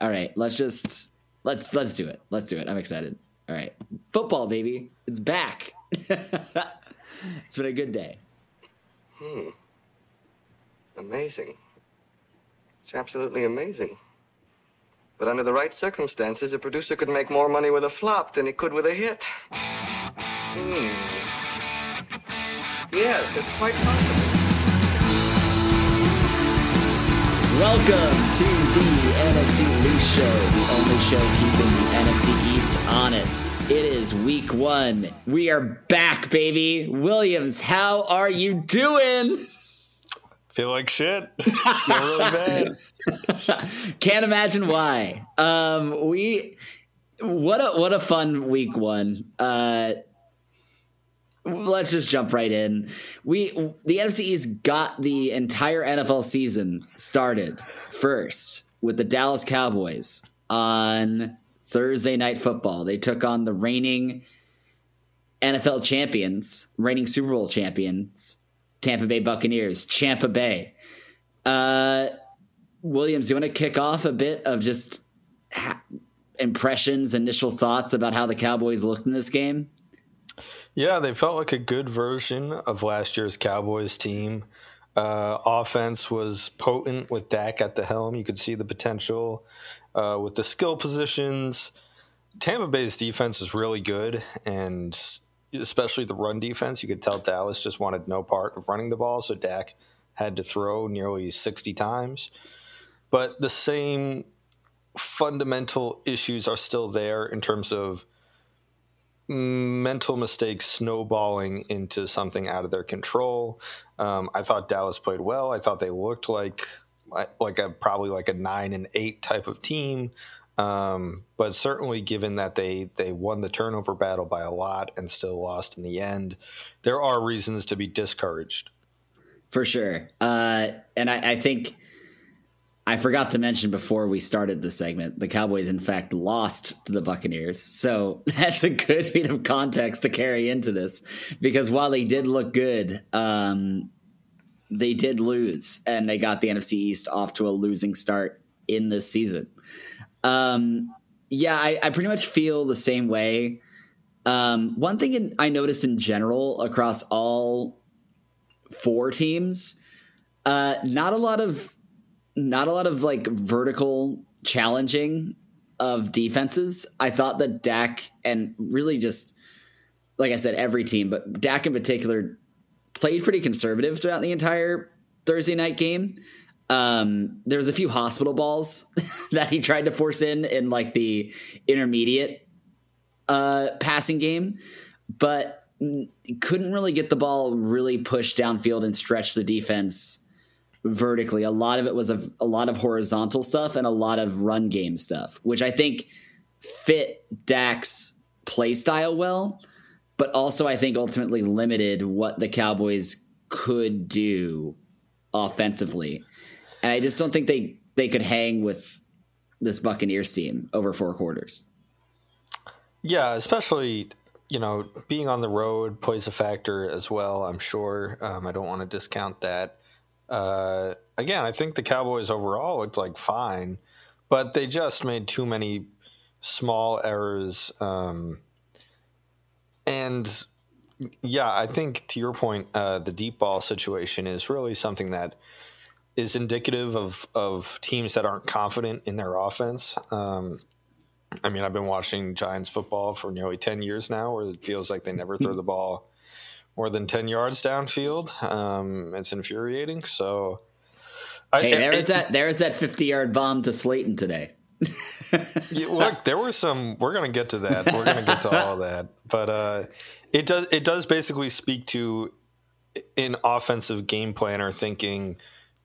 All right, let's just let's let's do it. Let's do it. I'm excited. All right, football, baby, it's back. it's been a good day. Hmm. Amazing. It's absolutely amazing. But under the right circumstances, a producer could make more money with a flop than he could with a hit. Hmm. Yes, it's quite possible. Welcome to the NFC East Show, the only show keeping the NFC East honest. It is week one. We are back, baby. Williams, how are you doing? Feel like shit. Feel really bad. Can't imagine why. Um, we what a what a fun week one. Uh, let's just jump right in. We the NFC East got the entire NFL season started first with the Dallas Cowboys on Thursday night football. They took on the reigning NFL champions, reigning Super Bowl champions, Tampa Bay Buccaneers, Champa Bay. Uh, Williams, you want to kick off a bit of just ha- impressions, initial thoughts about how the Cowboys looked in this game? Yeah, they felt like a good version of last year's Cowboys team. Uh, offense was potent with Dak at the helm. You could see the potential uh, with the skill positions. Tampa Bay's defense is really good, and especially the run defense. You could tell Dallas just wanted no part of running the ball, so Dak had to throw nearly 60 times. But the same fundamental issues are still there in terms of mental mistakes snowballing into something out of their control. Um, I thought Dallas played well. I thought they looked like like a probably like a nine and eight type of team. Um, but certainly, given that they they won the turnover battle by a lot and still lost in the end, there are reasons to be discouraged. For sure, uh, and I, I think I forgot to mention before we started the segment, the Cowboys, in fact, lost to the Buccaneers. So that's a good bit of context to carry into this because while they did look good, um, they did lose and they got the NFC East off to a losing start in this season. Um, yeah, I, I, pretty much feel the same way. Um, one thing in, I noticed in general across all four teams, uh, not a lot of not a lot of like vertical challenging of defenses. I thought that Dak and really just like I said, every team, but Dak in particular played pretty conservative throughout the entire Thursday night game. Um, there was a few hospital balls that he tried to force in in like the intermediate uh, passing game, but couldn't really get the ball really pushed downfield and stretch the defense vertically. A lot of it was a, a lot of horizontal stuff and a lot of run game stuff, which I think fit Dak's play style well, but also I think ultimately limited what the Cowboys could do offensively. And I just don't think they they could hang with this Buccaneers team over four quarters. Yeah, especially you know being on the road plays a factor as well. I'm sure. Um, I don't want to discount that. Uh, again, I think the Cowboys overall looked like fine, but they just made too many small errors. Um, and yeah, I think to your point, uh, the deep ball situation is really something that is indicative of of teams that aren't confident in their offense. Um, I mean, I've been watching Giants football for nearly ten years now, where it feels like they never throw the ball more than 10 yards downfield. Um, it's infuriating. So, hey, I, there is that there is that 50 yard bomb to Slayton today. yeah, look, there were some. We're going to get to that. We're going to get to all of that. But uh, it does it does basically speak to an offensive game planner thinking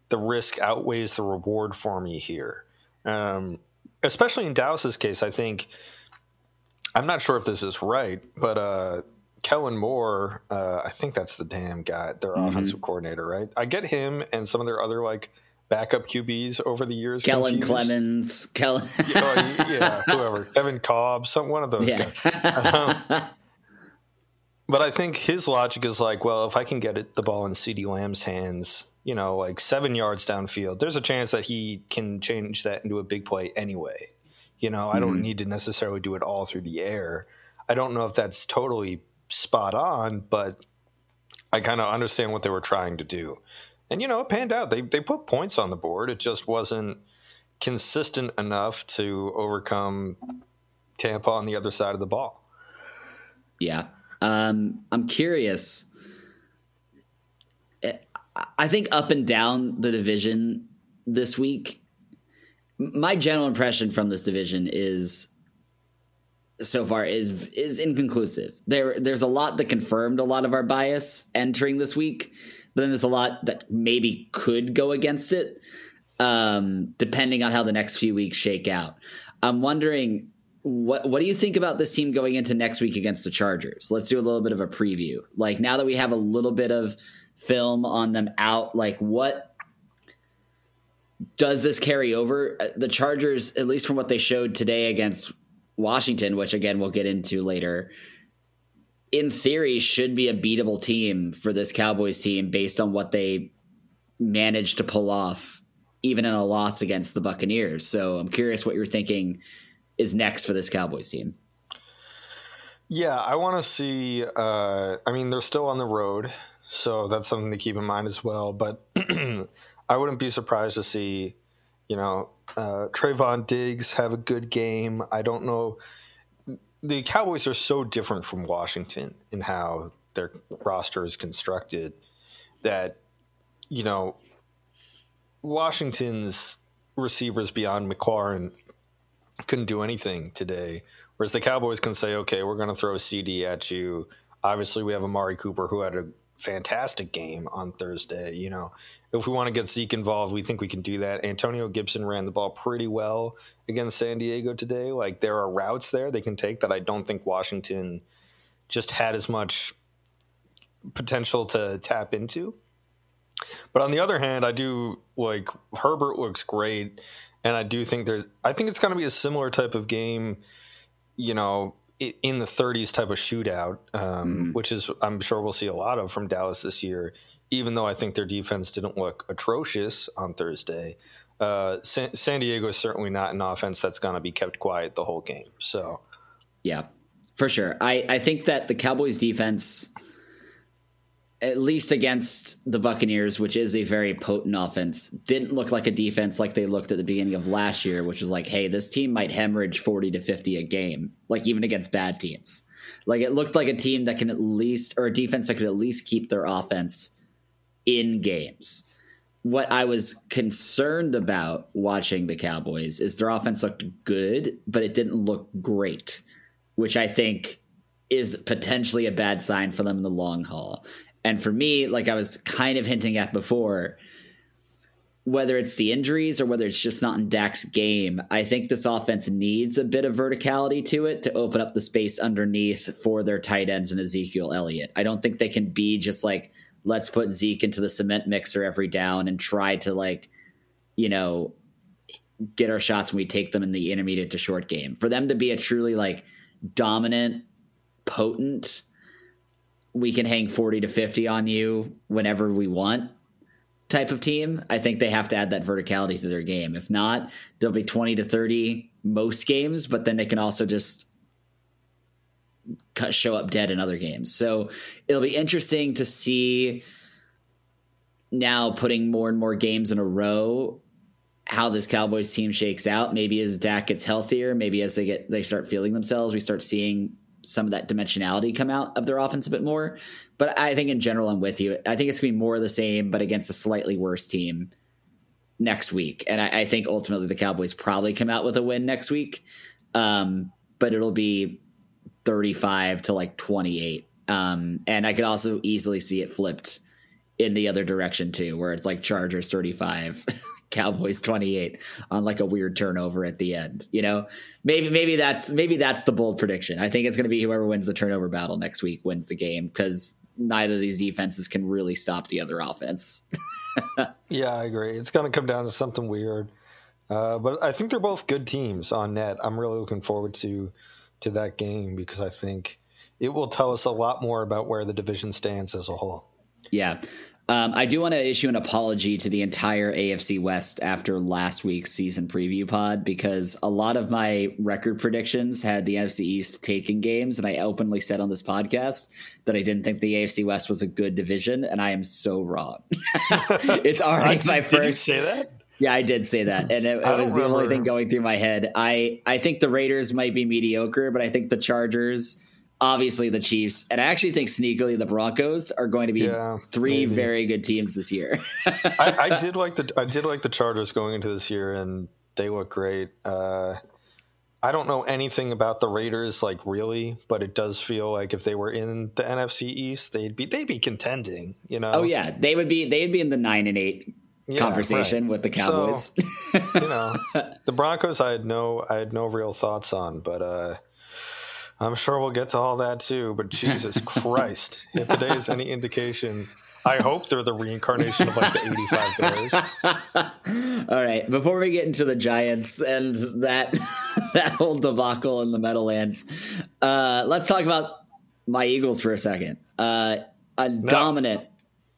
the risk outweighs the reward for me here. Um, especially in Dallas's case, I think I'm not sure if this is right, but uh, Kellen Moore, uh, I think that's the damn guy, their mm-hmm. offensive coordinator, right? I get him and some of their other like backup QBs over the years. Kellen confused. Clemens, Kellen, oh, yeah, whoever, Kevin Kolb, some one of those yeah. guys. Um, but I think his logic is like, well, if I can get it, the ball in CeeDee Lamb's hands, you know, like seven yards downfield, there's a chance that he can change that into a big play anyway. You know, I don't mm-hmm. need to necessarily do it all through the air. I don't know if that's totally spot on, but I kind of understand what they were trying to do. And, you know, it panned out. They, they put points on the board. It just wasn't consistent enough to overcome Tampa on the other side of the ball. Yeah. Um, I'm curious I think up and down the division this week, my general impression from this division is so far is is inconclusive. There there's a lot that confirmed a lot of our bias entering this week, but then there's a lot that maybe could go against it, um, depending on how the next few weeks shake out. I'm wondering what what do you think about this team going into next week against the Chargers? Let's do a little bit of a preview. Like now that we have a little bit of film on them out like what does this carry over uh, the chargers at least from what they showed today against washington which again we'll get into later in theory should be a beatable team for this cowboys team based on what they managed to pull off even in a loss against the buccaneers so i'm curious what you're thinking is next for this cowboys team yeah i want to see uh, i mean they're still on the road so that's something to keep in mind as well. But I wouldn't be surprised to see, you know, uh, Trevon Diggs have a good game. I don't know. The Cowboys are so different from Washington in how their roster is constructed that, you know, Washington's receivers beyond McLaurin couldn't do anything today. Whereas the Cowboys can say, okay, we're going to throw a CeeDee at you. Obviously, we have Amari Cooper who had a fantastic game on Thursday. You know, if we want to get Zeke involved, we think we can do that. Antonio Gibson ran the ball pretty well against San Diego today. Like there are routes there they can take that I don't think Washington just had as much potential to tap into. But on the other hand, I do like Herbert looks great, and I do think there's. I think it's going to be a similar type of game. You know, in the 30s type of shootout, um, mm. which is I'm sure we'll see a lot of from Dallas this year. Even though I think their defense didn't look atrocious on Thursday, uh, San, San Diego is certainly not an offense that's going to be kept quiet the whole game. So, yeah, for sure. I I think that the Cowboys defense at least against the Buccaneers, which is a very potent offense, didn't look like a defense like they looked at the beginning of last year, which was like, hey, this team might hemorrhage 40 to 50 a game, like even against bad teams. Like it looked like a team that can at least, or a defense that could at least keep their offense in games. What I was concerned about watching the Cowboys is their offense looked good, but it didn't look great, which I think is potentially a bad sign for them in the long haul. And for me, like I was kind of hinting at before, whether it's the injuries or whether it's just not in Dak's game, I think this offense needs a bit of verticality to it to open up the space underneath for their tight ends and Ezekiel Elliott. I don't think they can be just like, let's put Zeke into the cement mixer every down and try to like, you know, get our shots when we take them in the intermediate to short game. For them to be a truly like dominant, potent, we can hang 40 to 50 on you whenever we want type of team. I think they have to add that verticality to their game. If not, they'll be 20 to 30 most games, but then they can also just cut, show up dead in other games. So it'll be interesting to see now putting more and more games in a row how this Cowboys team shakes out. Maybe as Dak gets healthier, maybe as they get they start feeling themselves, we start seeing some of that dimensionality come out of their offense a bit more. But I think in general, I'm with you. I think it's going to be more of the same, but against a slightly worse team next week. And I, I think ultimately the Cowboys probably come out with a win next week. Um, but it'll be 35 to like 28. Um, and I could also easily see it flipped in the other direction too, where it's like Chargers 35, Cowboys 28 on like a weird turnover at the end. You know, maybe maybe that's maybe that's the bold prediction. I think it's going to be whoever wins the turnover battle next week wins the game because neither of these defenses can really stop the other offense. yeah, I agree. It's going to come down to something weird. Uh, but I think they're both good teams on net. I'm really looking forward to to that game because I think it will tell us a lot more about where the division stands as a whole. Yeah. Um, I do want to issue an apology to the entire AFC West after last week's season preview pod because a lot of my record predictions had the NFC East taking games, and I openly said on this podcast that I didn't think the AFC West was a good division, and I am so wrong. it's already did, my did you say that? Yeah, I did say that, and it, it was the only thing going through my head. I I think the Raiders might be mediocre, but I think the Chargers, obviously the Chiefs, and I actually think sneakily the Broncos are going to be Yeah, three maybe. very good teams this year. I, I did like the I did like the Chargers going into this year, and they look great. Uh, I don't know anything about the Raiders, like really, but it does feel like if they were in the NFC East, they'd be they'd be contending. You know? oh yeah, they would be they'd be in the nine and eight Yeah, conversation right. with the So, Cowboys. you know, the Broncos, I had no I had no real thoughts on, but uh, I'm sure we'll get to all that too. But Jesus Christ, if today is any indication. I hope they're the reincarnation of like the '85 Bears. All right, before we get into the Giants and that that whole debacle in the Meadowlands, uh, let's talk about my Eagles for a second. Uh, a dominant.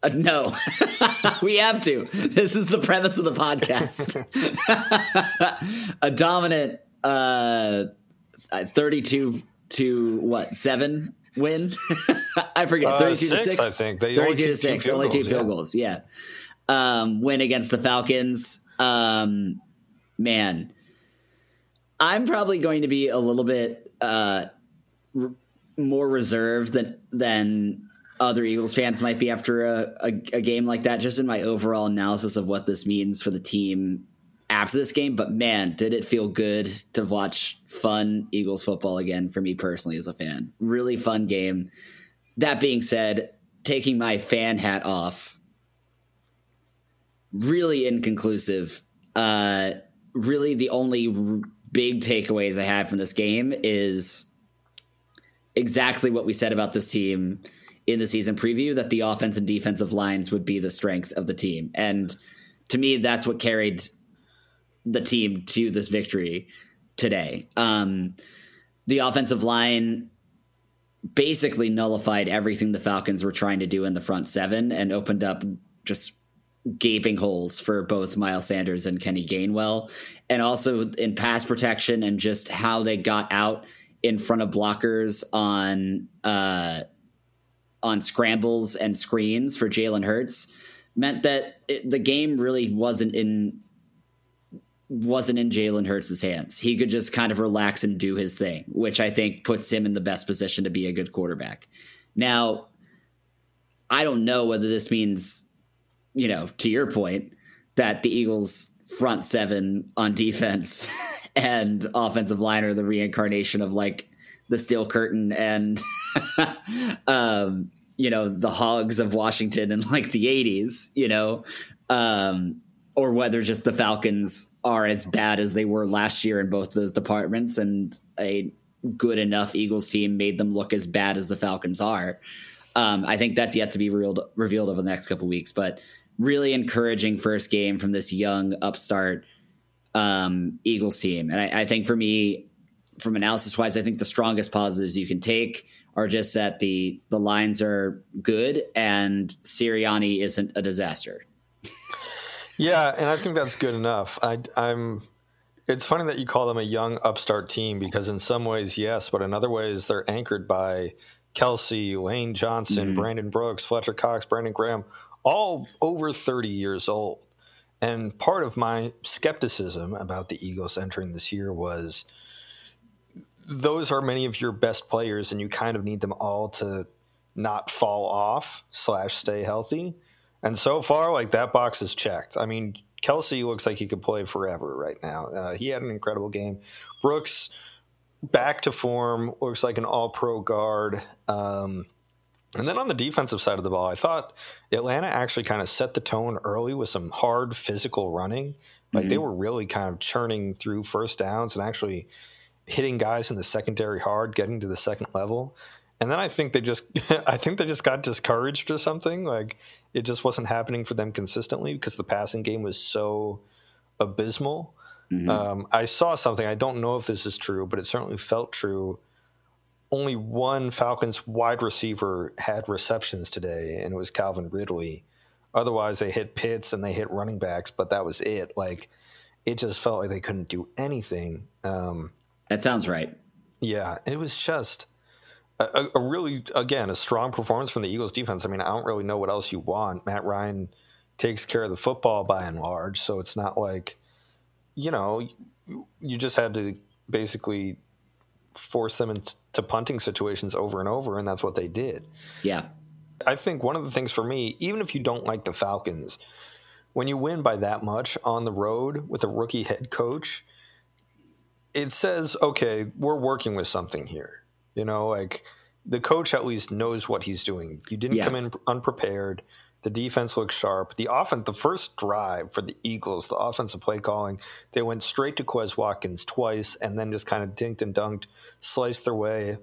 Uh, no, we have to. This is the premise of the podcast. a dominant uh, 32 to what, seven win? I forget. Uh, 32 to six, I think. They 32 to 6. field Only two goals, field yeah. goals. Yeah. Um, win against the Falcons. Um, man, I'm probably going to be a little bit uh, r- more reserved than than other Eagles fans might be after a, a, a game like that. Just in my overall analysis of what this means for the team after this game, but man, did it feel good to watch fun Eagles football again for me personally as a fan. Really fun game. That being said, taking my fan hat off, really inconclusive. Uh, really, the only r- big takeaways I had from this game is exactly what we said about this team in the season preview that the offense and defensive lines would be the strength of the team. And to me, that's what carried the team to this victory today. Um, the offensive line basically nullified everything the Falcons were trying to do in the front seven and opened up just gaping holes for both Miles Sanders and Kenny Gainwell, and also in pass protection and just how they got out in front of blockers on uh, on scrambles and screens for Jalen Hurts meant that it, the game really wasn't in wasn't in Jalen Hurts' hands. He could just kind of relax and do his thing, which I think puts him in the best position to be a good quarterback. Now, I don't know whether this means, you know, to your point, that the Eagles' front seven on defense and offensive line are the reincarnation of like the steel curtain and um you know the hogs of washington in like the 80s you know um or whether just the falcons are as bad as they were last year in both those departments and a good enough eagles team made them look as bad as the falcons are um i think that's yet to be revealed revealed over the next couple weeks but really encouraging first game from this young upstart um eagles team and I, I think for me from analysis wise, I think the strongest positives you can take are just that the the lines are good and Sirianni isn't a disaster. Yeah, and I think that's good enough. I, I'm. It's funny that you call them a young upstart team because in some ways, yes, but in other ways, they're anchored by Kelce, Lane Johnson, mm-hmm. Brandon Brooks, Fletcher Cox, Brandon Graham, all over 30 years old. And part of my skepticism about the Eagles entering this year was those are many of your best players, and you kind of need them all to not fall off slash stay healthy. And so far, like that box is checked. I mean, Kelce looks like he could play forever right now. Uh, he had an incredible game. Brooks back to form, looks like an all pro guard. Um, and then on the defensive side of the ball, I thought Atlanta actually kind of set the tone early with some hard physical running. Like they were really kind of churning through first downs and actually hitting guys in the secondary hard, getting to the second level. And then I think they just I think they just got discouraged or something. Like it just wasn't happening for them consistently because the passing game was so abysmal. Um, I saw something. I don't know if this is true, but it certainly felt true. Only one Falcons wide receiver had receptions today, and it was Calvin Ridley. Otherwise, they hit Pitts and they hit running backs, but that was it. Like it just felt like they couldn't do anything. Um, that sounds right. Yeah, it was just a, a, really, again, a strong performance from the Eagles defense. I mean, I don't really know what else you want. Matt Ryan takes care of the football by and large, so it's not like, you know, you just had to basically force them into punting situations over and over, and that's what they did. Yeah. I think one of the things for me, even if you don't like the Falcons, when you win by that much on the road with a rookie head coach, it says, okay, we're working with something here. You know, like the coach at least knows what he's doing. You didn't yeah. come in unprepared. The defense looks sharp. The offense, the first drive for the Eagles, the offensive play calling, they went straight to Quez Watkins twice and then just kind of dinked and dunked, sliced their way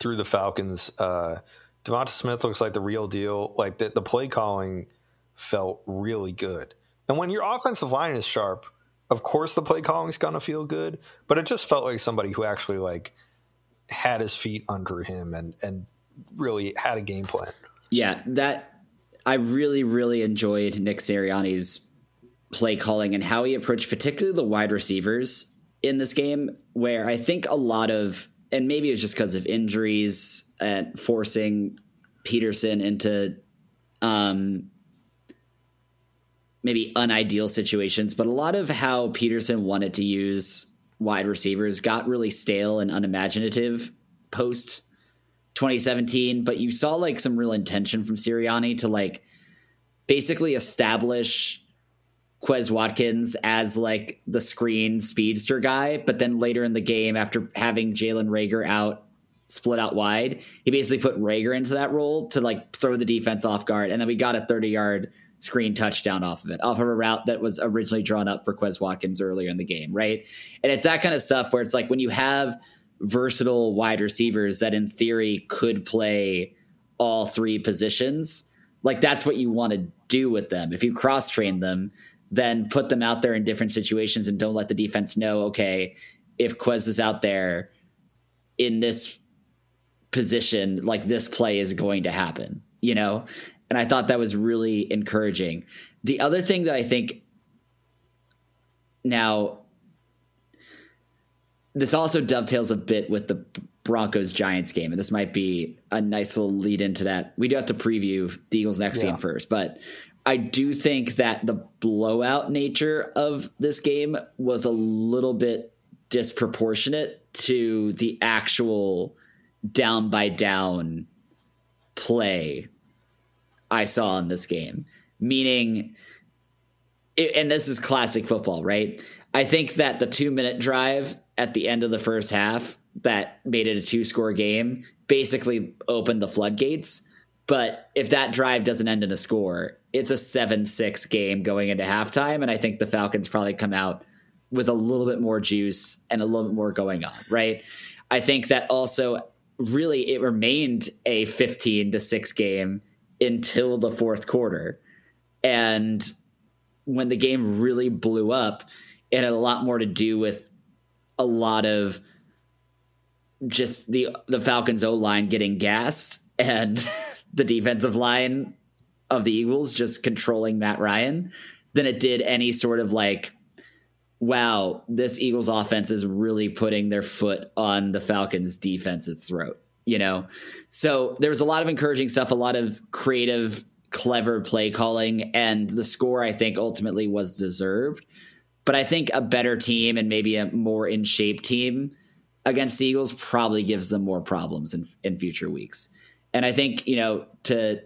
through the Falcons. Uh, Devonta Smith looks like the real deal. Like the, the play calling felt really good. And when your offensive line is sharp, of course the play calling is gonna feel good. But it just felt like somebody who actually like had his feet under him and and really had a game plan. Yeah, that I really, really enjoyed Nick Sirianni's play calling and how he approached particularly the wide receivers in this game, where I think a lot of, and maybe it was just because of injuries and forcing Pederson into um, maybe unideal situations, but a lot of how Pederson wanted to use wide receivers got really stale and unimaginative post 2017, but you saw like some real intention from Sirianni to like basically establish Quez Watkins as like the screen speedster guy, but then later in the game, after having Jalen Reagor out, split out wide, he basically put Rager into that role to like throw the defense off guard, and then we got a 30 yard screen touchdown off of it, off of a route that was originally drawn up for Quez Watkins earlier in the game, right? And it's that kind of stuff where it's like when you have versatile wide receivers that in theory could play all three positions. Like that's what you want to do with them. If you cross train them, then put them out there in different situations and don't let the defense know, okay, if Quez is out there in this position, like this play is going to happen, you know? And I thought that was really encouraging. The other thing that I think now this also dovetails a bit with the Broncos Giants game, and this might be a nice little lead into that. We do have to preview the Eagles next yeah. game first, but I do think that the blowout nature of this game was a little bit disproportionate to the actual down by down play I saw in this game. Meaning, and this is classic football, right? I think that the two minute drive at the end of the first half that made it a two score game basically opened the floodgates. But if that drive doesn't end in a score, it's a 7 6 game going into halftime. And I think the Falcons probably come out with a little bit more juice and a little bit more going on, right? I think that also really it remained a 15 to 6 game until the fourth quarter. And when the game really blew up, it had a lot more to do with a lot of just the the Falcons O line getting gassed and the defensive line of the Eagles just controlling Matt Ryan than it did any sort of like wow, this Eagles offense is really putting their foot on the Falcons defense's throat, you know? So there was a lot of encouraging stuff, a lot of creative, clever play calling, and the score I think ultimately was deserved. But I think a better team and maybe a more in shape team against the Eagles probably gives them more problems in, in future weeks. And I think, you know, to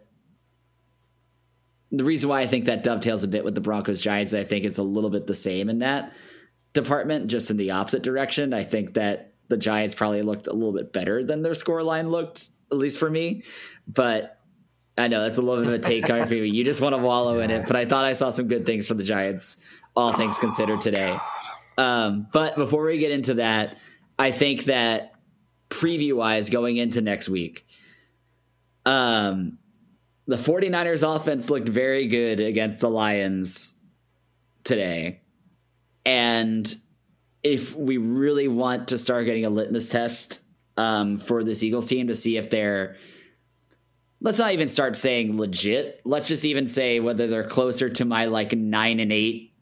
the reason why I think that dovetails a bit with the Broncos Giants, I think it's a little bit the same in that department, just in the opposite direction. I think that the Giants probably looked a little bit better than their score line looked, at least for me. But I know that's a little bit of a take coming for you. You just want to wallow in it. But I thought I saw some good things from the Giants all things considered today. Um, but before we get into that, I think that preview wise going into next week, um, the 49ers offense looked very good against the Lions today. And if we really want to start getting a litmus test um, for this Eagles team to see if they're let's not even start saying legit. Let's just even say whether they're closer to my like 9 and 8,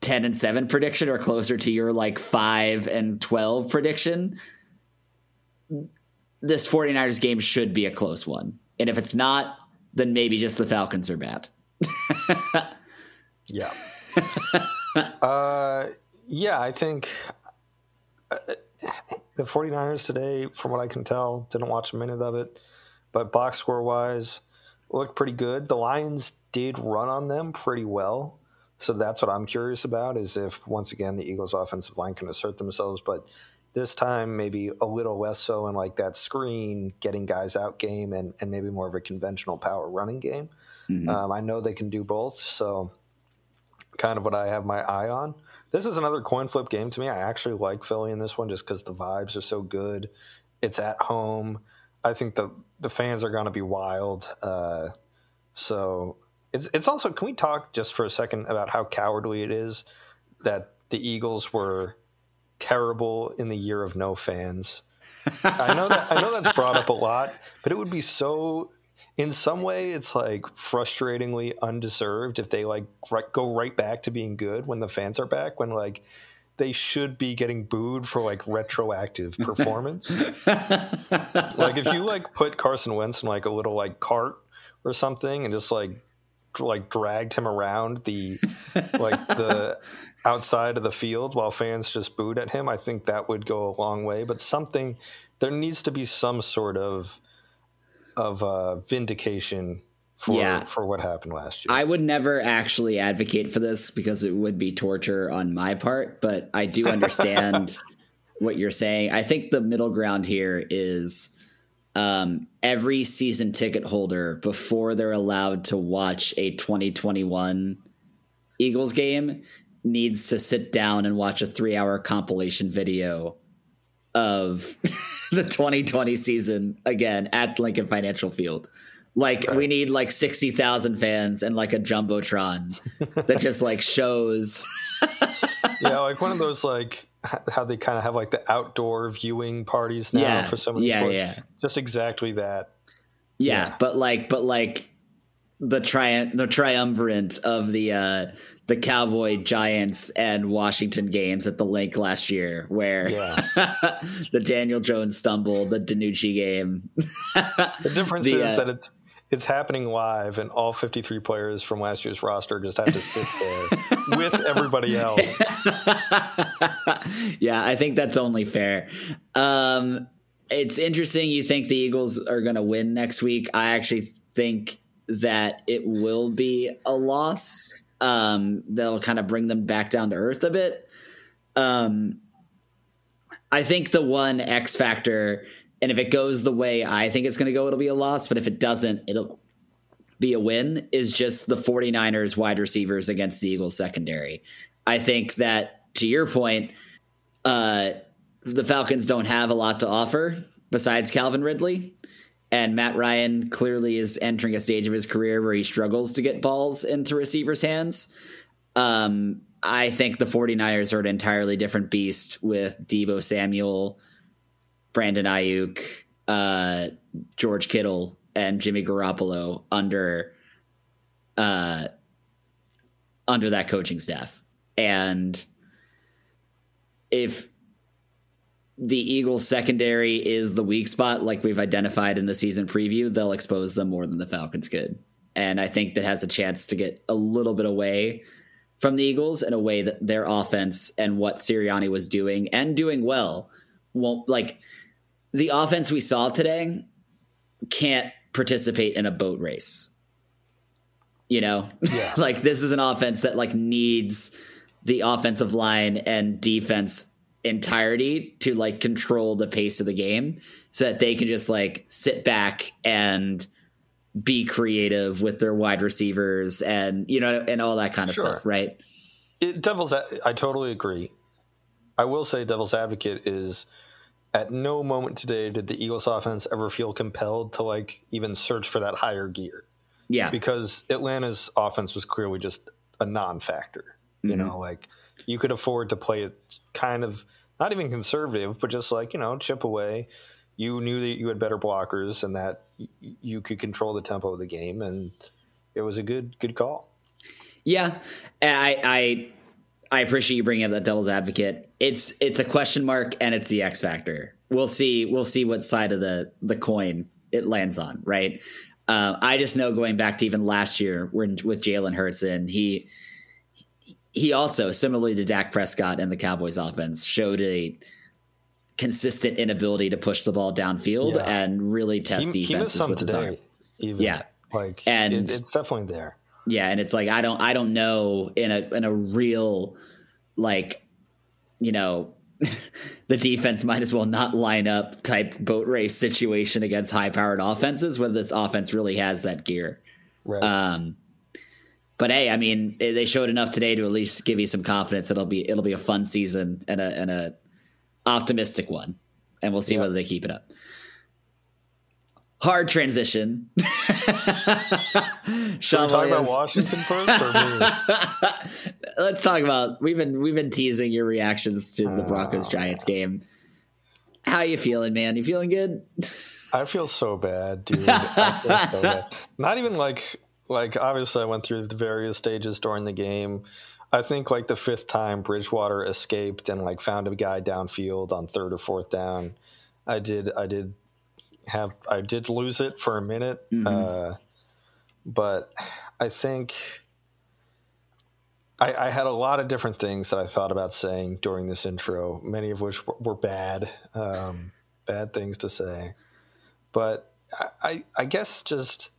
10 and 7 prediction or closer to your like 5 and 12 prediction. This 49ers game should be a close one. And if it's not, then maybe just the Falcons are bad. yeah. uh, yeah, I think uh, the 49ers today, from what I can tell, didn't watch a minute of it, but box score wise, looked pretty good. The Lions did run on them pretty well. So that's what I'm curious about is if once again the Eagles offensive line can assert themselves, but this time maybe a little less so in like that screen, getting guys out game and, and maybe more of a conventional power running game. Mm-hmm. Um, I know they can do both, so kind of what I have my eye on. This is another coin flip game to me. I actually like Philly in this one just because the vibes are so good. It's at home. I think the the fans are going to be wild. Uh, so it's it's also. Can we talk just for a second about how cowardly it is that the Eagles were terrible in the year of no fans? I know that I know that's brought up a lot, but it would be so in some way it's like frustratingly undeserved if they like go right back to being good when the fans are back when like they should be getting booed for like retroactive performance. Like if you like put Carson Wentz in like a little like cart or something and just like like dragged him around the like the outside of the field while fans just booed at him i think that would go a long way but something there needs to be some sort of of uh, vindication for yeah. for what happened last year. I would never actually advocate for this because it would be torture on my part, but I do understand what you're saying. I think the middle ground here is um, every season ticket holder before they're allowed to watch a 2021 Eagles game needs to sit down and watch a 3-hour compilation video of the 2020 season again at Lincoln Financial Field. Like we need like 60,000 fans and like a jumbotron that just like shows Yeah, like one of those like how they kind of have like the outdoor viewing parties now yeah. for some of these yeah, sports. Yeah. Just exactly that. Yeah, yeah, but like but like the tri- the triumvirate of the uh the Cowboy Giants and Washington games at the Linc last year, where yeah. the Daniel Jones stumble, the DiNucci game. the difference the, is uh, that it's it's happening live, and all 53 players from last year's roster just have to sit there with everybody else. yeah, I think that's only fair. Um, it's interesting. You think the Eagles are going to win next week? I actually think that it will be a loss um, that'll kind of bring them back down to earth a bit. Um, I think the one X factor, and if it goes the way I think it's going to go, it'll be a loss. But if it doesn't, it'll be a win. Is just the 49ers wide receivers against the Eagles secondary. I think that to your point, uh, the Falcons don't have a lot to offer besides Calvin Ridley. And Matt Ryan clearly is entering a stage of his career where he struggles to get balls into receivers' hands. Um, I think the 49ers are an entirely different beast with Deebo Samuel, Brandon Aiyuk, uh, George Kittle, and Jimmy Garoppolo under uh, under that coaching staff. And if the Eagles secondary is the weak spot, like we've identified in the season preview, they'll expose them more than the Falcons could. And I think that has a chance to get a little bit away from the Eagles in a way that their offense and what Sirianni was doing and doing well won't like the offense we saw today can't participate in a boat race. You know, yeah. like this is an offense that like needs the offensive line and defense entirety to like control the pace of the game so that they can just like sit back and be creative with their wide receivers and you know and all that kind of sure. stuff right it, devil's i totally agree i will say devil's advocate is at no moment today did the eagles offense ever feel compelled to like even search for that higher gear yeah because atlanta's offense was clearly just a non-factor you mm-hmm. know like you could afford to play it kind of not even conservative, but just like you know chip away. you knew that you had better blockers and that you could control the tempo of the game, and it was a good good call. Yeah, I I I appreciate you bringing up that devil's advocate. It's it's a question mark and it's the X factor. We'll see we'll see what side of the the coin it lands on. Right. Uh, I just know going back to even last year when with Jalen Hurts and he he also similarly to Dak Prescott and the Cowboys offense showed a consistent inability to push the ball downfield yeah. and really test he, defenses he with his arm. Even. Yeah, like and it, it's definitely there. Yeah, and it's like I don't I don't know in a in a real like you know the defense might as well not line up type boat race situation against high powered offenses whether this offense really has that gear. Right. Um but hey, I mean, they showed enough today to at least give you some confidence. It'll be it'll be a fun season and a and a optimistic one, and we'll see yep. whether they keep it up. Hard transition. Should we talk about Washington first? Let's talk about we've been we've been teasing your reactions to the Broncos uh. Giants game. How you feeling, man? You feeling good? I feel so bad, dude. so bad. Not even like like obviously I went through the various stages during the game. I think like the fifth time Bridgewater escaped and like found a guy downfield on third or fourth down. I did I did have I did lose it for a minute, mm-hmm. uh, but I think I, I, had a lot of different things that I thought about saying during this intro, many of which were, were bad, um, bad things to say. But I, I, I guess just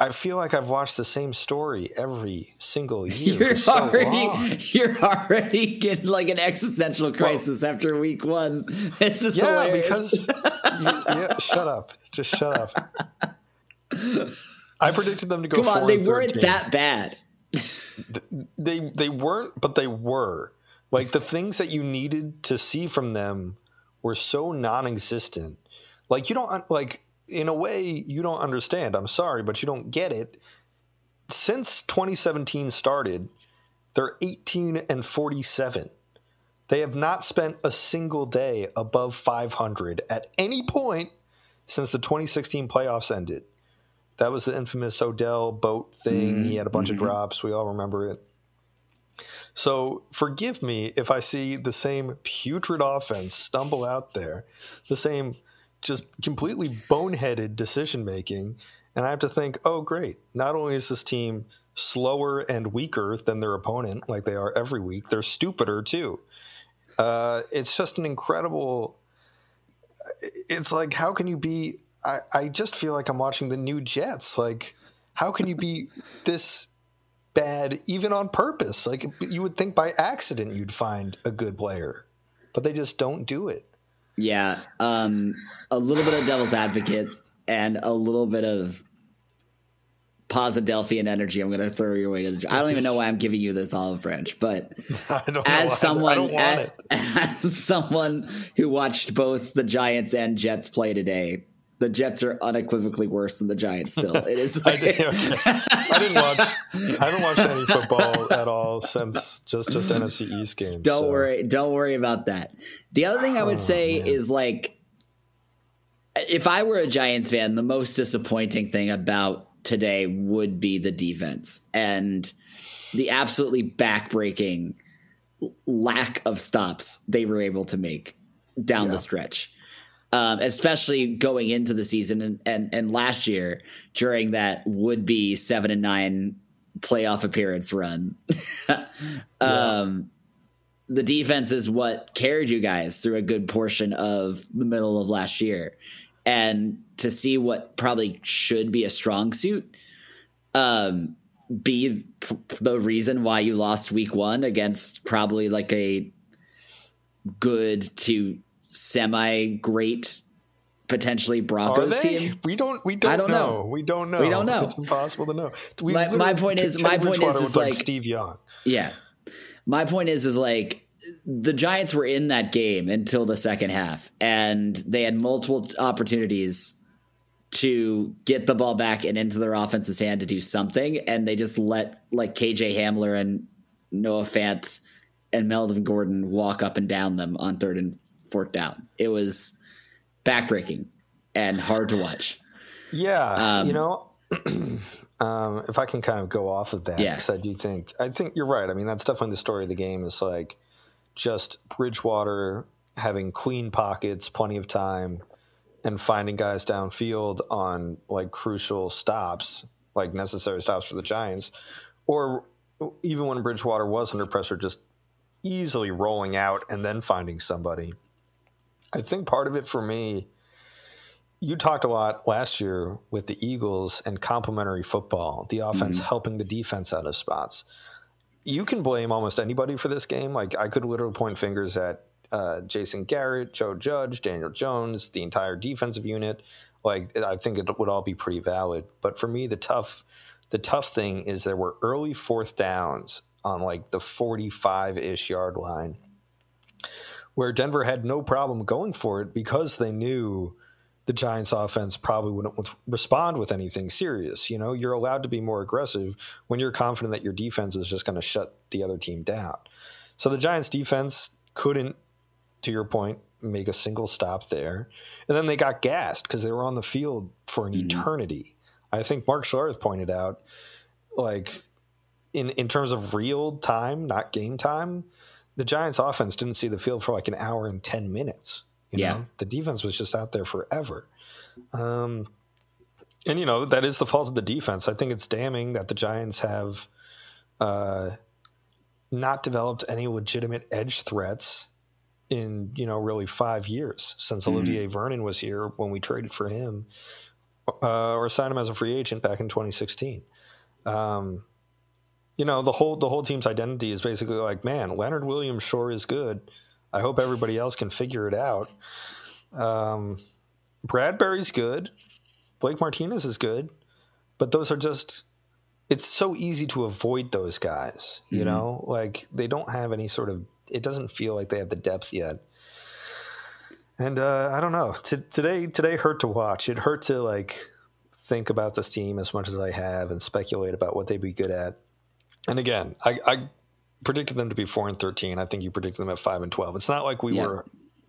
I feel like I've watched the same story every single year. You're so already long. you're already getting like an existential crisis well, after week one. This is yeah, hilarious. because you, yeah, shut up, just shut up. I predicted them to go. Come on, they weren't that bad. they they weren't, but they were. Like the things that you needed to see from them were so non-existent. Like you don't like in a way you don't understand. I'm sorry, but you don't get it. Since 2017 started, they're 18 and 47. They have not spent a single day above 500 at any point since the 2016 playoffs ended. That was the infamous Odell boat thing. Mm-hmm. He had a bunch mm-hmm. of drops. We all remember it. So forgive me if I see the same putrid offense stumble out there, the same just completely boneheaded decision making. And I have to think, oh, great. Not only is this team slower and weaker than their opponent, like they are every week, they're stupider too. Uh, it's just an incredible. It's like, how can you be? I, I just feel like I'm watching the new Jets. Like, how can you be this bad even on purpose? Like, you would think by accident you'd find a good player, but they just don't do it. Yeah, um, a little bit of devil's advocate and a little bit of Posidelphian energy. I'm going to throw your way to the. I don't even know why I'm giving you this olive branch, but as someone, as, as someone who watched both the Giants and Jets play today, the Jets are unequivocally worse than the Giants. Still, it is. Like... I, did, okay. I, didn't watch. I haven't watched any football at all since just just NFC East games. Don't so. worry. Don't worry about that. The other thing I would oh, say man. is like, if I were a Giants fan, the most disappointing thing about today would be the defense and the absolutely backbreaking lack of stops they were able to make down yeah. the stretch um, especially going into the season and, and, and last year during that would be seven and nine playoff appearance run. um, The defense is what carried you guys through a good portion of the middle of last year. And to see what probably should be a strong suit um, be p- the reason why you lost week one against probably like a good to semi great potentially Broncos team. We don't. We don't. I don't know. know. We don't know. We don't know. It's impossible to know. We my, my point is. My point is, is like, like Steve Young. Yeah. My point is, is like the Giants were in that game until the second half, and they had multiple opportunities to get the ball back and into their offense's hand to do something, and they just let like KJ Hamler and Noah Fant and Melvin Gordon walk up and down them on third and fourth down. It was backbreaking and hard to watch. Yeah, Um, you know, um, if I can kind of go off of that, Yeah. because I do think I think you're right. I mean, that's definitely the story of the game. Is like just Bridgewater having clean pockets, plenty of time, and finding guys downfield on like crucial stops, like necessary stops for the Giants, or even when Bridgewater was under pressure, just easily rolling out and then finding somebody. I think part of it for me you talked a lot last year with the Eagles and complementary football, the offense helping the defense out of spots. You can blame almost anybody for this game. Like I could literally point fingers at uh, Jason Garrett, Joe Judge, Daniel Jones, the entire defensive unit. Like I think it would all be pretty valid. But for me, the tough, the tough thing is there were early fourth downs on like the forty-five ish yard line, where Denver had no problem going for it because they knew the Giants offense probably wouldn't respond with anything serious. You know, you're allowed to be more aggressive when you're confident that your defense is just going to shut the other team down. So the Giants defense couldn't, to your point, make a single stop there. And then they got gassed because they were on the field for an hmm. eternity. I think Mark Schlereth pointed out, like, in, in terms of real time, not game time, the Giants offense didn't see the field for like an hour and 10 minutes. You Yeah. know, the defense was just out there forever. Um, and you know that is the fault of the defense. I think it's damning that the Giants have uh, not developed any legitimate edge threats in you know really five years since Olivier Vernon was here when we traded for him uh, or signed him as a free agent back in 2016. Um, you know the whole the whole team's identity is basically like, man, Leonard Williams sure is good. I hope everybody else can figure it out. Um, Bradberry's good. Blake Martinez is good, but those are just. It's so easy to avoid those guys. You Mhm. know, like they don't have any sort of. It doesn't feel like they have the depth yet. And uh, I don't know. T- today, today hurt to watch. It hurt to like think about this team as much as I have and speculate about what they'd be good at. And again, I, I predicted them to be four and thirteen. I think you predicted them at five and twelve. It's not like we Yeah. were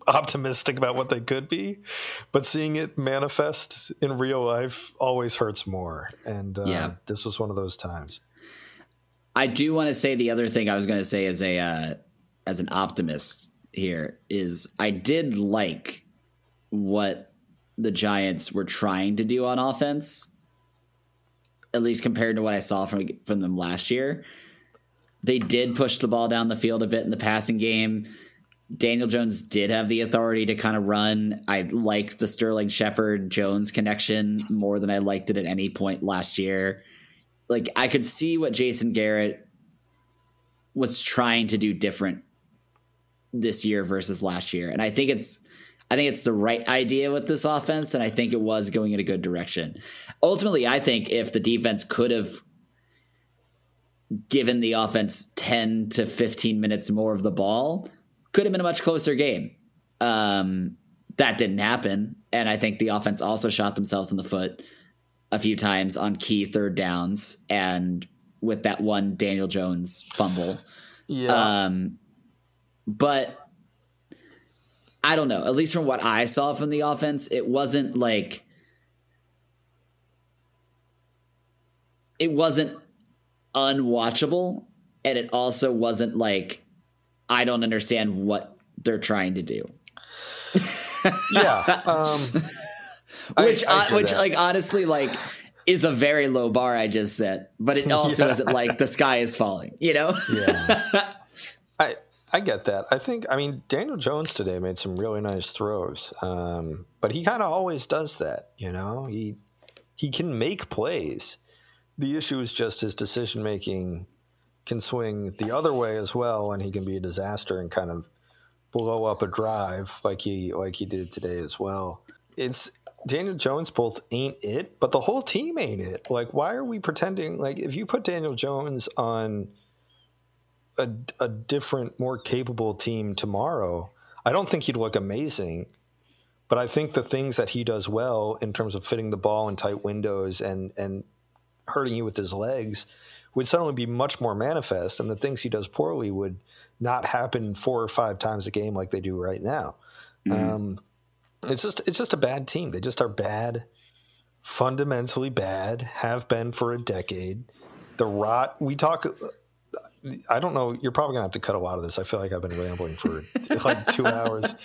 optimistic about what they could be, but seeing it manifest in real life always hurts more. And uh, Yeah. this was one of those times. I do want to say the other thing I was going to say as a uh, as an optimist here is I did like what the Giants were trying to do on offense, at least compared to what I saw from from them last year. They did push the ball down the field a bit in the passing game. Daniel Jones did have the authority to kind of run. I liked the Sterling Shepard Jones connection more than I liked it at any point last year like I could see what Jason Garrett was trying to do different this year versus last year. And I think it's I think it's the right idea with this offense and I think it was going in a good direction. Ultimately, I think if the defense could have given the offense 10 to 15 minutes more of the ball, could have been a much closer game. Um that didn't happen and I think the offense also shot themselves in the foot a few times on key third downs and with that one Daniel Jones fumble. Yeah. Um, but I don't know. At least from what I saw from the offense, it wasn't like it wasn't unwatchable, and it also wasn't like I don't understand what they're trying to do. yeah. Um, which I uh, which that. like honestly like is a very low bar I just set, but it also Yeah. isn't like the sky is falling, you know? Yeah. I get that. I think I mean Daniel Jones today made some really nice throws, um, but he kind of always does that. You know, he he can make plays. The issue is just his decision making can swing the other way as well, and he can be a disaster and kind of blow up a drive like he like he did today as well. It's Daniel Jones both ain't it, but the whole team ain't it. Like, why are we pretending? Like, if you put Daniel Jones on a, a different, more capable team tomorrow, I don't think he'd look amazing. But I think the things that he does well in terms of fitting the ball in tight windows and and hurting you with his legs would suddenly be much more manifest, and the things he does poorly would not happen four or five times a game like they do right now. Mhm. Um, It's just it's just a bad team. They just are bad, fundamentally bad. Have been for a decade. The rot. We talk. I don't know. You're probably gonna have to cut a lot of this. I feel like I've been rambling for like two hours.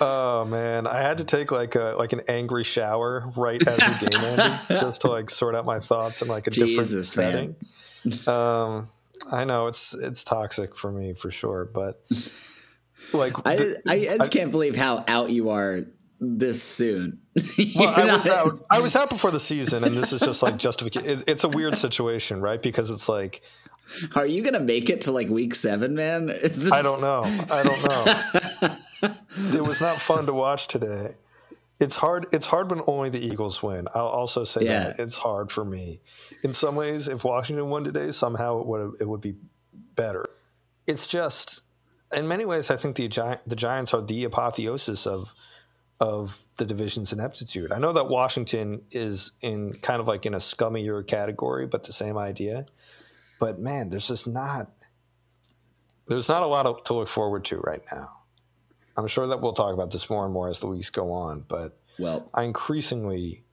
Oh man, I had to take like a like an angry shower right as the game ended, just to like sort out my thoughts in like a Jesus, different setting. Um, I know it's it's toxic for me for sure, but like I, the, I, I just I, can't believe how out you are this soon. well, I was out. I was out before the season, and this is just like justification. It's, it's a weird situation, right? Because it's like, are you gonna make it to like week seven, man? This... I don't know. I don't know. it was not fun to watch today. It's hard. It's hard when only the Eagles win. I'll also say yeah. that it's hard for me. In some ways, if Washington won today, somehow it would it would be better. It's just, in many ways, I think the Gi- the Giants are the apotheosis of of the division's ineptitude. I know that Washington is in kind of like in a scummier category, but the same idea. But man, there's just not there's not a lot to look forward to right now. I'm sure that we'll talk about this more and more as the weeks go on, but well, I increasingly,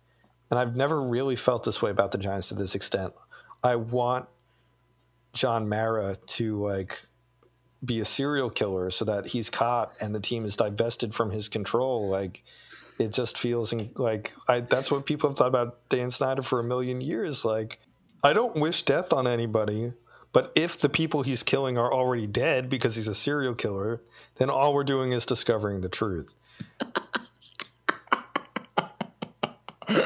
and I've never really felt this way about the Giants to this extent. I want John Mara to like be a serial killer so that he's caught and the team is divested from his control. Like it just feels like I, that's what people have thought about Dan Snyder for a million years. Like I don't wish death on anybody, but if the people he's killing are already dead because he's a serial killer, then all we're doing is discovering the truth.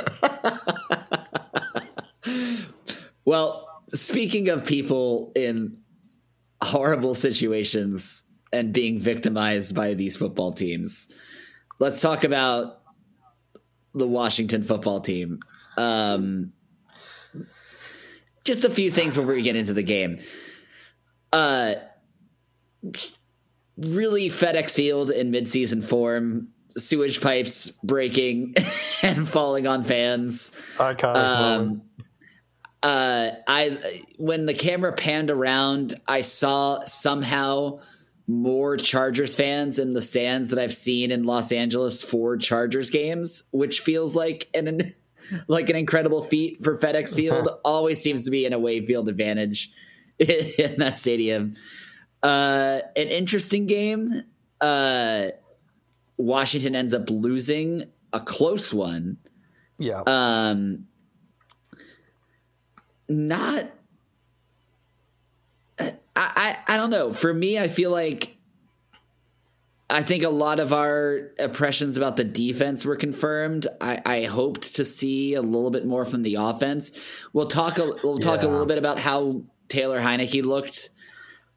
well, speaking of people in horrible situations and being victimized by these football teams, let's talk about the Washington football team. Um, just a few things before we get into the game. Uh, really FedEx Field in midseason form, sewage pipes breaking and falling on fans. Iconic um, uh, I when the camera panned around, I saw somehow more Chargers fans in the stands that I've seen in Los Angeles for Chargers games, which feels like an like an incredible feat for FedEx Field. Always seems to be an away field advantage in that stadium. Uh, an interesting game. Uh, Washington ends up losing a close one. Yeah. Um, not. I, I I don't know. For me, I feel like I think a lot of our impressions about the defense were confirmed. I, I, hoped to see a little bit more from the offense. We'll talk. A, we'll talk yeah. a little bit about how Taylor Heinicke looked.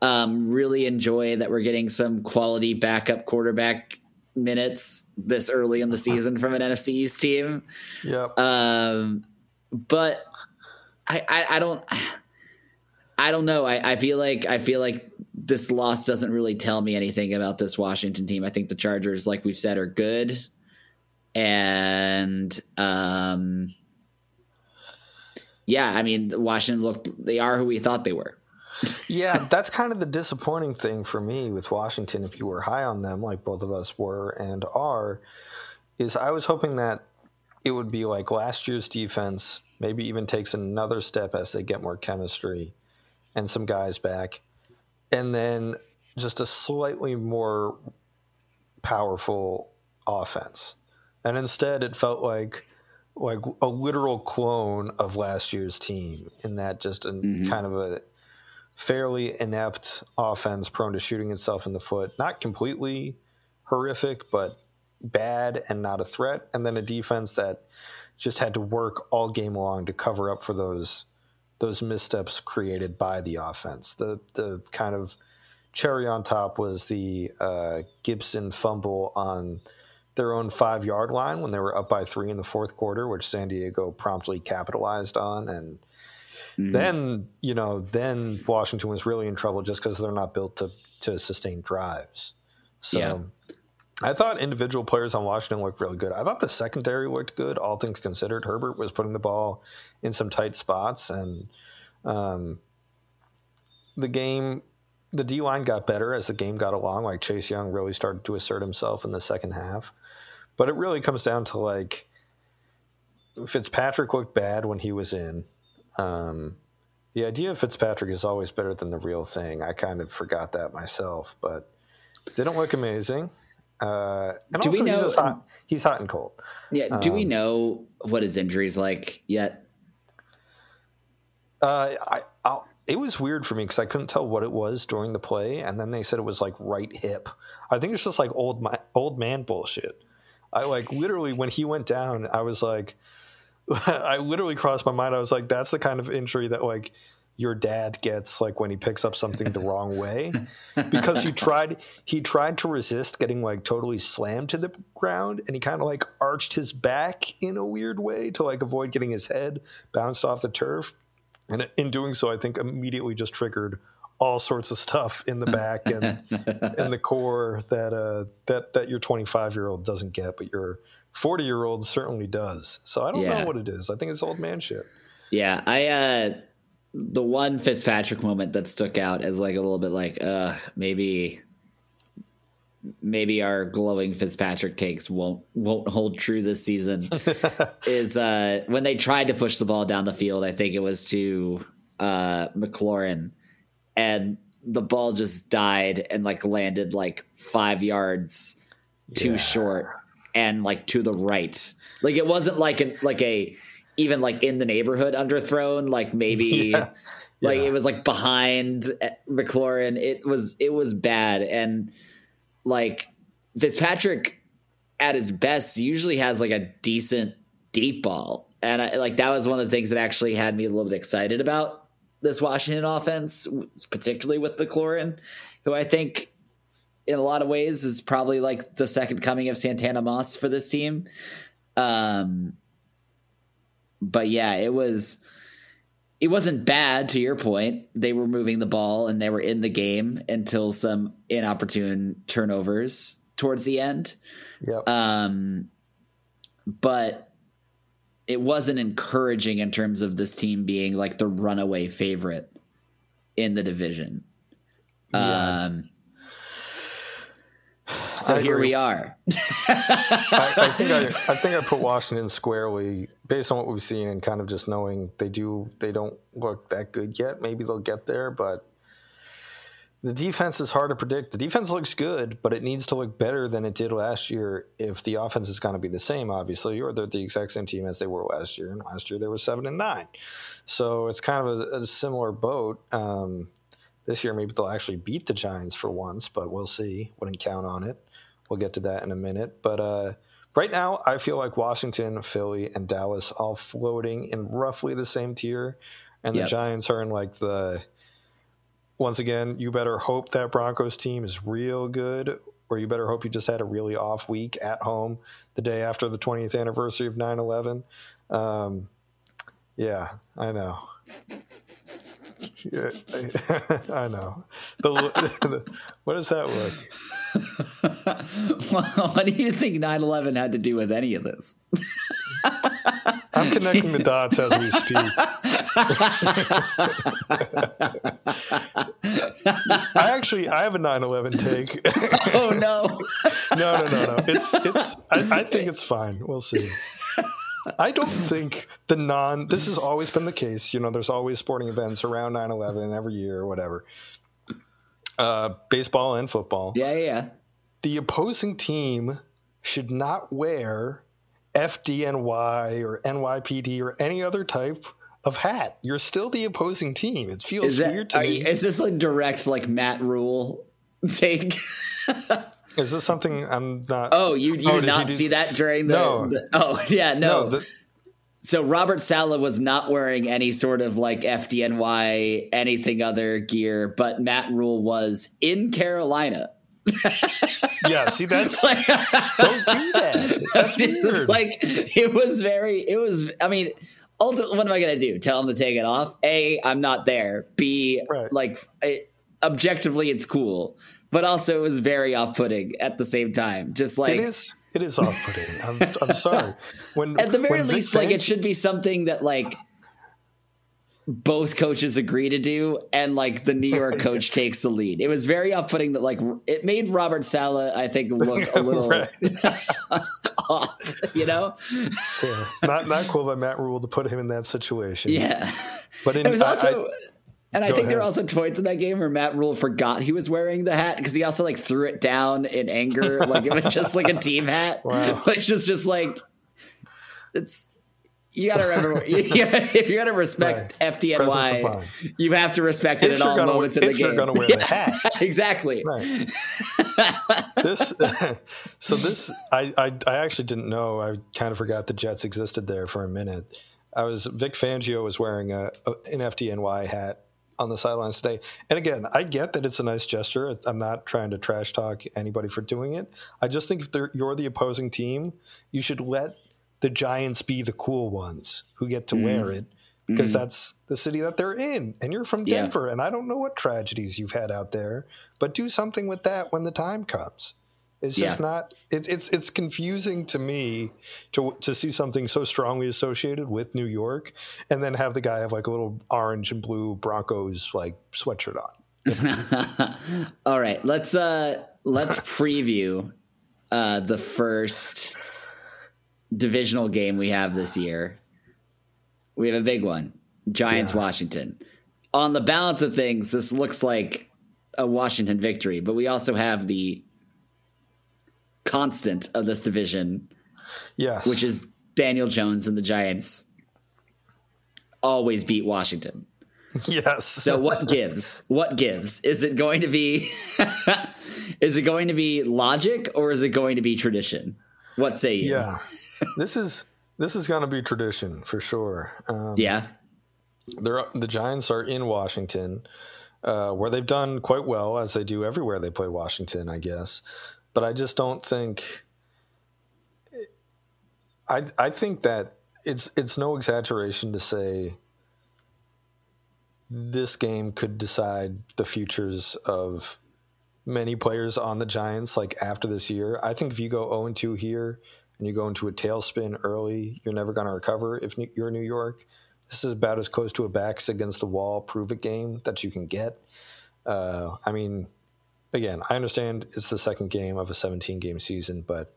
Um, really enjoy that we're getting some quality backup quarterback minutes this early in the season from an NFC East team. Yep. Um, but I, I, I don't. I don't know. I, I feel like I feel like this loss doesn't really tell me anything about this Washington team. I think the Chargers, like we've said, are good, and um, yeah, I mean, Washington looked they are who we thought they were. yeah, that's kind of the disappointing thing for me with Washington. If you were high on them, like both of us were and are, is I was hoping that it would be like last year's defense, maybe even takes another step as they get more chemistry and some guys back and then just a slightly more powerful offense. And instead, it felt like like a literal clone of last year's team in that just a mm-hmm. kind of a fairly inept offense prone to shooting itself in the foot. Not completely horrific, but bad and not a threat. And then a defense that just had to work all game long to cover up for those those missteps created by the offense. The the kind of cherry on top was the uh, Gibson fumble on their own five yard line when they were up by three in the fourth quarter, which San Diego promptly capitalized on. And mm-hmm. then, you know, then Washington was really in trouble just because they're not built to, to sustain drives. So yeah. I thought individual players on Washington looked really good. I thought the secondary looked good, all things considered. Herbert was putting the ball in some tight spots, and um, the game, the D line got better as the game got along. Like Chase Young really started to assert himself in the second half. But it really comes down to like Fitzpatrick looked bad when he was in. Um, the idea of Fitzpatrick is always better than the real thing. I kind of forgot that myself, but didn't look amazing. Uh, and Do we also know- he's, hot, he's hot and cold. Yeah. Do we Um, know what his injury's like yet? Uh, I, i it was weird for me because I couldn't tell what it was during the play, and then they said it was like right hip. I think it's just like old ma- old man bullshit. I like literally when he went down, I was like, I literally crossed my mind. I was like, that's the kind of injury that like your dad gets like when he picks up something the wrong way. Because he tried he tried to resist getting like totally slammed to the ground and he kind of like arched his back in a weird way to like avoid getting his head bounced off the turf. And in doing so i think immediately just triggered all sorts of stuff in the back and in the core that uh that that your 25 year old doesn't get but your 40 year old certainly does. So i don't Yeah. know what it is. I think it's old man shit. Yeah, I uh the one Fitzpatrick moment that stuck out as like a little bit like uh maybe maybe our glowing Fitzpatrick takes won't won't hold true this season is uh when they tried to push the ball down the field, I think it was to uh McLaurin and the ball just died and like landed like 5 yards too Yeah. short and like to the right. Like it wasn't like an like a even like in the neighborhood underthrown, like maybe Yeah. like Yeah. it was like behind uh, McLaurin. It was it was bad and like Fitzpatrick at his best usually has like a decent deep ball. And I, like that was one of the things that actually had me a little bit excited about this Washington offense, particularly with McLaurin, who I think in a lot of ways is probably like the second coming of Santana Moss for this team. Um, but yeah, it was it wasn't bad to your point. They were moving the ball and they were in the game until some inopportune turnovers towards the end. yep Um, but it wasn't encouraging in terms of this team being like the runaway favorite in the division. Yeah. Um, so I here agree. we are. I, I think I, I think I put Washington squarely based on what we've seen and kind of just knowing they do they don't look that good yet. Maybe they'll get there, but the defense is hard to predict. The defense looks good, but it needs to look better than it did last year if the offense is going to be the same, obviously, or they're the exact same team as they were last year. And last year they were seven and nine. So it's kind of a, a similar boat. Um, this year maybe they'll actually beat the Giants for once, but we'll see. Wouldn't count on it. We'll get to that in a minute. But uh, right now, I feel like Washington, Philly, and Dallas all floating in roughly the same tier, and the Giants are in like the. Once again, you better hope that Broncos team is real good, or you better hope you just had a really off week at home the day after the 20th anniversary of 9 11. Um, yeah, I know. Yeah, I, I know. The, the, what does that look? well, what do you think 9-11 had to do with any of this? I'm connecting the dots as we speak. I actually I have a 9/11 take. oh no. no, no, no, no. It's it's. I, I think it's fine. We'll see. I don't think the non. This has always been the case. You know, there's always sporting events around 9/11 every year or whatever. Uh, baseball and football. yeah, yeah, yeah. The opposing team should not wear FDNY or NYPD or any other type of hat. You're still the opposing team. It feels that weird to me. you, is this like direct like Matt Rhule take? Is this something I'm not? Oh, you you Oh, did not you do- see that during the, No. the- Oh, yeah, no. no. The, so Robert Saleh was not wearing any sort of like FDNY anything other gear, but Matt Rhule was in Carolina. yeah. See, that's Like, don't do that. That's weird. like it was very it was i mean ulti- what am i gonna do tell him to take it off a i'm not there b Right. like it, objectively it's cool but also it was very off-putting at the same time just like it is. It is off-putting. I'm, I'm sorry. When at the very Vic least like it should be something that like both coaches agree to do and like the new york coach takes the lead it was very off-putting that like it made robert saleh i think look a little off. You know, yeah. not not cool by Matt Rhule to put him in that situation. Yeah, but in, it was also. I, and I think ahead. there were also points in that game where Matt Rhule forgot he was wearing the hat because he also like threw it down in anger, like it was just like a team hat, wow. which is just like it's. You gotta remember you, you gotta, if you're gonna respect Right. FDNY, you have to respect it If at you're all moments in if the you're game. gonna wear the hat. exactly. Right. this so this I, I I actually didn't know. I kind of forgot the Jets existed there for a minute. I was Vic Fangio was wearing a, a an FDNY hat on the sidelines today. And again, I get that it's a nice gesture. I'm not trying to trash talk anybody for doing it. I just think if you're the opposing team, you should let the Giants be the cool ones who get to wear mm. it because mm. that's the city that they're in. And you're from Yeah. Denver, and I don't know what tragedies you've had out there, but do something with that when the time comes. It's just Yeah. not. It's it's it's confusing to me to to see something so strongly associated with New York, and then have the guy have like a little orange and blue Broncos like sweatshirt on. All right, let's uh let's preview uh the first divisional game we have this year. We have a big one. Giants Yeah. Washington. On the balance of things, this looks like a Washington victory, but we also have the constant of this division, Yes, which is Daniel Jones and the Giants always beat Washington. yes. So what gives? What gives? Is it going to be is it going to be logic or is it going to be tradition? What say you? yeah, this is this is going to be tradition for sure. Um, Yeah. they're the Giants are in Washington, uh, where they've done quite well as they do everywhere they play Washington, I guess. But I just don't think. I I think that it's it's no exaggeration to say this game could decide the futures of many players on the Giants like after this year. I think if you go 0 2 here and you go into a tailspin early, you're never going to recover if you're New York. This is about as close to a backs against the wall prove it game that you can get. Uh, I mean, again, I understand it's the second game of a 17 game season, but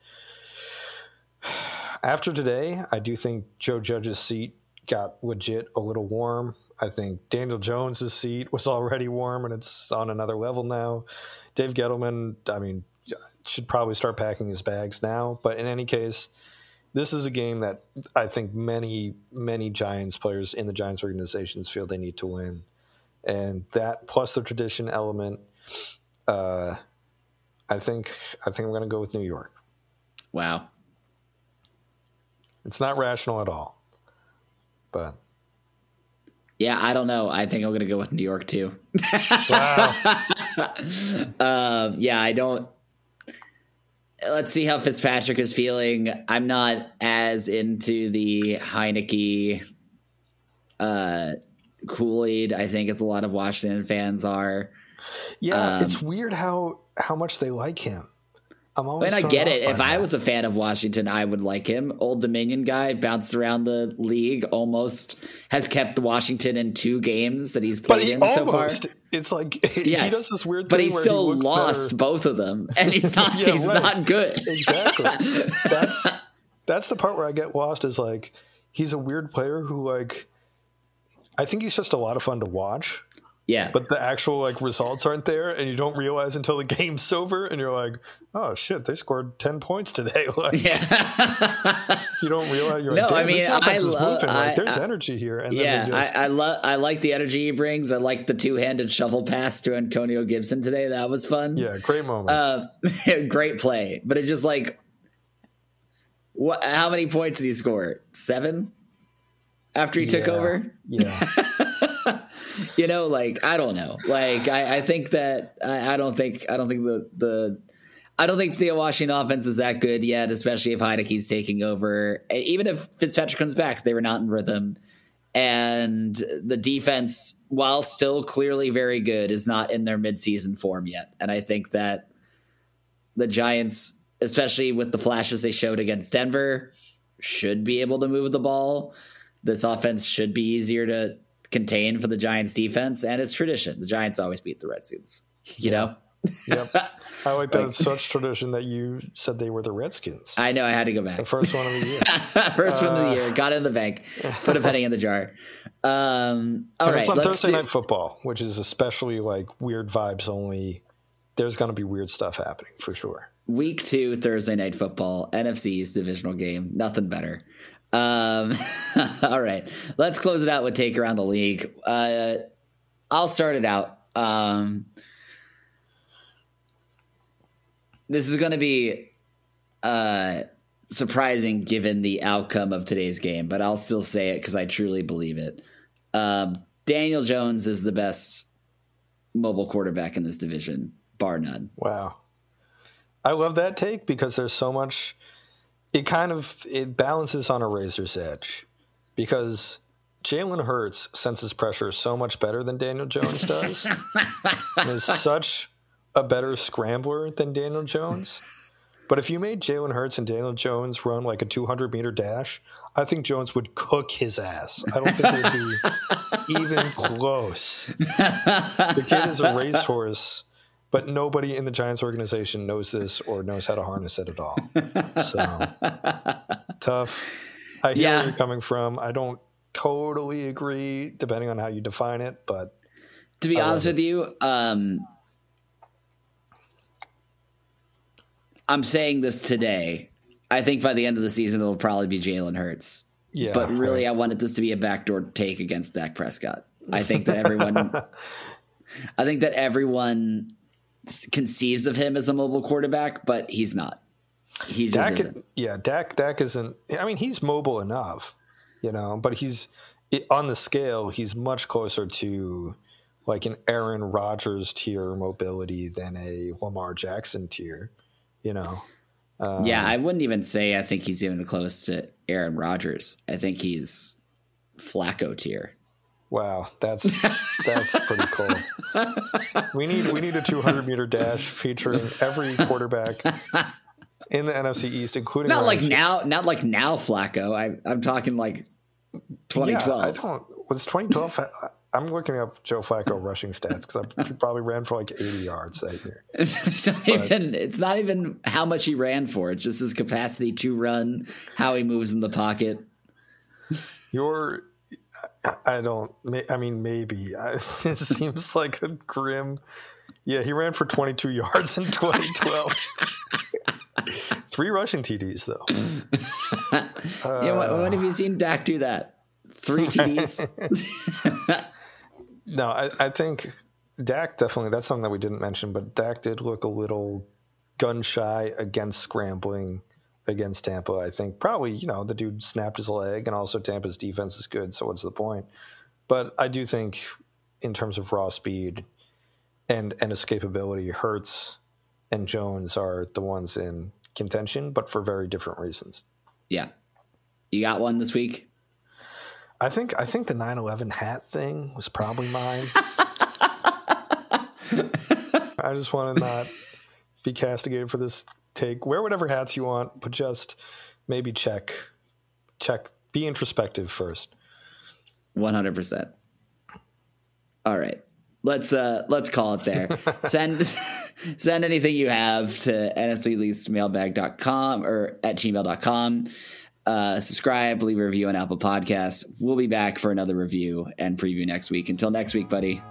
after today, I do think Joe Judge's seat got legit a little warm. I think Daniel Jones's seat was already warm and it's on another level now. Dave Gettleman, I mean, should probably start packing his bags now. But in any case, this is a game that I think many, many Giants players in the Giants organizations feel they need to win. And that plus the tradition element, uh, I think I think I'm going to go with New York. Wow. It's not rational at all, but Yeah, I don't know. I think I'm gonna go with New York too. wow, um, yeah, I don't. Let's see how Fitzpatrick is feeling. I'm not as into the Heinicke uh, Kool Aid. I think as a lot of Washington fans are. Yeah, Um, it's weird how how much they like him. I'm always And I get it. If I was a fan of Washington, I would like him. Old Dominion guy, bounced around the league, almost has kept Washington in two games that he's played he in so far. it's like he does this weird but thing he where still he lost better. both of them, and he's not. Yeah, he's right. not good. exactly. That's that's the part where I get lost. Is like he's a weird player who like I think he's just a lot of fun to watch, Yeah, but the actual like results aren't there, and you don't realize until the game's over, and you're like, oh shit, they scored ten points today. Like yeah, you don't realize you're No, like, I mean, I love-. I- like, there's I- energy here, and yeah. just, I, I love. I like the energy he brings. I like the two-handed shovel pass to Antonio Gibson today. That was fun. yeah, great moment. Uh, great play, but it's just like, what? How many points did he score? Seven. After he took over, yeah, you know, like I don't know. Like I, I think that I, I don't think I don't think the the I don't think the Washington offense is that good yet, especially if Heinicke's taking over. Even if Fitzpatrick comes back, they were not in rhythm. And the defense, while still clearly very good, is not in their midseason form yet. And I think that the Giants, especially with the flashes they showed against Denver, should be able to move the ball. This offense should be easier to contain for the Giants defense, and it's tradition. The Giants always beat the Redskins. You know? Yep. I like that like, it's such tradition that you said they were the Redskins. I know. I had to go back. The first one of the year. first uh, one of the year. Got it in the bank. Put a penny in the jar. Um, all right, It's on Thursday do... night football, which is especially like weird vibes only. There's going to be weird stuff happening for sure. Week two, Thursday night football, NFC's divisional game. Nothing better. Um, all right, let's close it out with take around the league. Uh, I'll start it out. Um, this is going to be uh, surprising given the outcome of today's game, but I'll still say it because I truly believe it. Um, Daniel Jones is the best mobile quarterback in this division, bar none. Wow. I love that take because there's so much it kind of it balances on a razor's edge because Jalen Hurts senses pressure so much better than Daniel Jones does, and is such a better scrambler than Daniel Jones. But if you made Jalen Hurts and Daniel Jones run like a 200 meter dash, I think Jones would cook his ass. I don't think it would be even close. The kid is a racehorse but nobody in the Giants organization knows this or knows how to harness it at all. So tough. I hear yeah. where you're coming from. I don't totally agree, depending on how you define it, but to be honest with you, um, I'm saying this today. I think by the end of the season it'll probably be Jalen Hurts. Yeah, but really, right. I wanted this to be a backdoor take against Dak Prescott. I think that everyone, I think that everyone conceives of him as a mobile quarterback, but he's not. He just Dak, isn't. Yeah, Dak Dak isn't. I mean, he's mobile enough, you know, but he's on the scale. He's much closer to like an Aaron Rodgers tier mobility than a Lamar Jackson tier, you know. Um, yeah, I wouldn't even say I think he's even close to Aaron Rodgers. I think he's Flacco tier. Wow, that's that's pretty cool. We need we need a 200 meter dash featuring every quarterback in the NFC East, including not like now, not like now Flacco. I I'm talking like 2012. Yeah, I don't. Was 2012? I'm looking up Joe Flacco rushing stats because he probably ran for like 80 yards that year. it's, not but, even, it's not even how much he ran for. It's just his capacity to run, how he moves in the pocket. Your I don't. I mean, maybe it seems like a grim. Yeah, he ran for 22 yards in 2012. Three rushing TDs though. uh, yeah, when, when have you seen Dak do that? Three TDs. no, I, I think Dak definitely. That's something that we didn't mention, but Dak did look a little gun shy against scrambling against Tampa. I think probably, you know, the dude snapped his leg and also Tampa's defense is good. So what's the point? But I do think in terms of raw speed and, and escapability, Hurts and Jones are the ones in contention, but for very different reasons. Yeah. You got one this week? I think I think the 9/11 hat thing was probably mine. I just want to not be castigated for this take wear whatever hats you want, but just maybe check check be introspective first. One hundred percent. All right. Let's uh let's call it there. send send anything you have to nfcleastmailbag.com or at gmail.com. Uh, subscribe, leave a review on Apple Podcasts. We'll be back for another review and preview next week. Until next week, buddy.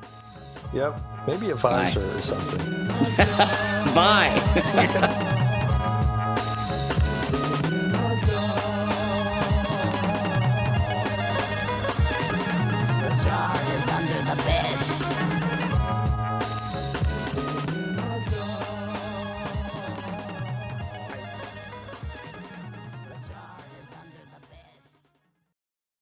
Yep. Maybe a visor Bye. or something. Bye.